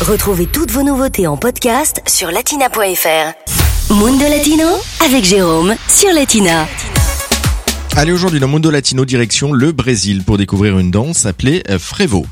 Retrouvez toutes vos nouveautés en podcast sur latina.fr. Mundo Latino avec Jérôme sur Latina. Allez, aujourd'hui dans Mundo Latino, direction le Brésil pour découvrir une danse appelée euh, Frevo.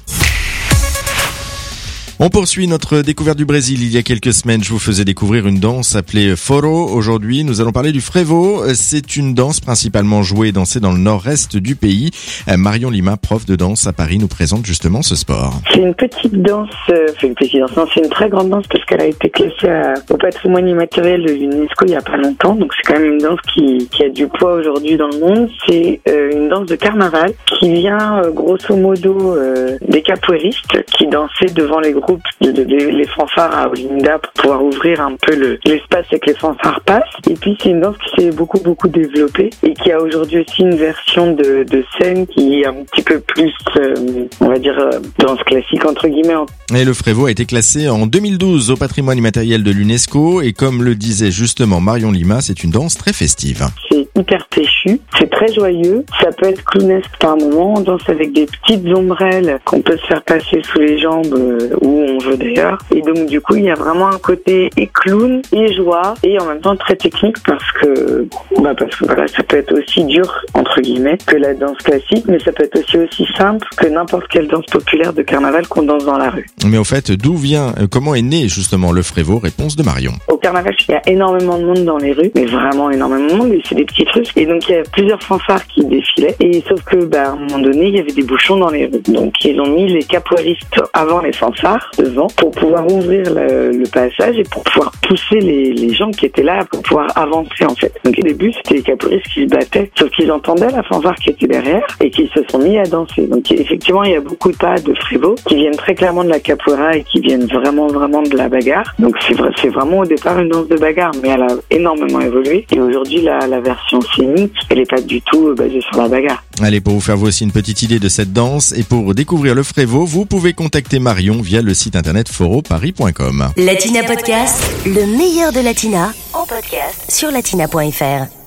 On poursuit notre découverte du Brésil. Il y a quelques semaines, je vous faisais découvrir une danse appelée Foro. Aujourd'hui, nous allons parler du Frevo. C'est une danse principalement jouée et dansée dans le nord-est du pays. Euh, Marion Lima, prof de danse à Paris, nous présente justement ce sport. C'est une petite danse, euh, une petite danse, c'est une très grande danse parce qu'elle a été classée au patrimoine immatériel de l'UNESCO il y a pas longtemps. Donc c'est quand même une danse qui, qui a du poids aujourd'hui dans le monde. C'est euh, une danse de carnaval qui vient grosso modo des capoeiristes qui dansaient devant les groupes, de, de- de- les fanfares à Olinda pour pouvoir ouvrir un peu le- l'espace et que les fanfares passent. Et puis c'est une danse qui s'est beaucoup beaucoup développée et qui a aujourd'hui aussi une version de, de scène qui est un petit peu plus, euh, on va dire, euh, danse classique entre guillemets. Et le Frevo a été classé en 2012 au patrimoine immatériel de l'UNESCO. Et comme le disait justement Marion Lima, c'est une danse très festive. C'est hyper péchu, c'est très joyeux, ça peut être clownesque par moment, on danse avec des petites ombrelles qu'on peut se faire passer sous les jambes euh, où on veut d'ailleurs. Et donc du coup il y a vraiment un côté et clown et joie et en même temps très technique parce que bah parce que voilà ça peut être aussi dur entre guillemets que la danse classique mais ça peut être aussi aussi simple que n'importe quelle danse populaire de carnaval qu'on danse dans la rue. Mais au fait, d'où vient, euh, comment est né justement le Frevo Réponse de Marion. Au carnaval, il y a énormément de monde dans les rues, mais vraiment énormément de monde, et c'est des petites Et donc, il y a plusieurs fanfares qui défilaient. Et sauf que, bah, à un moment donné, il y avait des bouchons dans les rues. Donc, ils ont mis les capoeiristes avant les fanfares, devant, pour pouvoir ouvrir le, passage et pour pouvoir pousser les, les gens qui étaient là pour pouvoir avancer, en fait. Donc, au début, c'était les capoeiristes qui se battaient, sauf qu'ils entendaient la fanfare qui était derrière et qui se sont mis à danser. Donc, effectivement, il y a beaucoup de pas de frévo qui viennent très clairement de la capoeira et qui viennent vraiment, vraiment de la bagarre. Donc, c'est vrai, c'est vraiment au départ une danse de bagarre, mais elle a énormément évolué. Et aujourd'hui, la version scénique, elle est pas du tout euh, basée sur la bagarre. Allez, pour vous faire vous aussi une petite idée de cette danse et pour découvrir le Frevo, vous pouvez contacter Marion via le site internet foroparis.com. Latina Podcast, le meilleur de Latina en podcast sur latina.fr.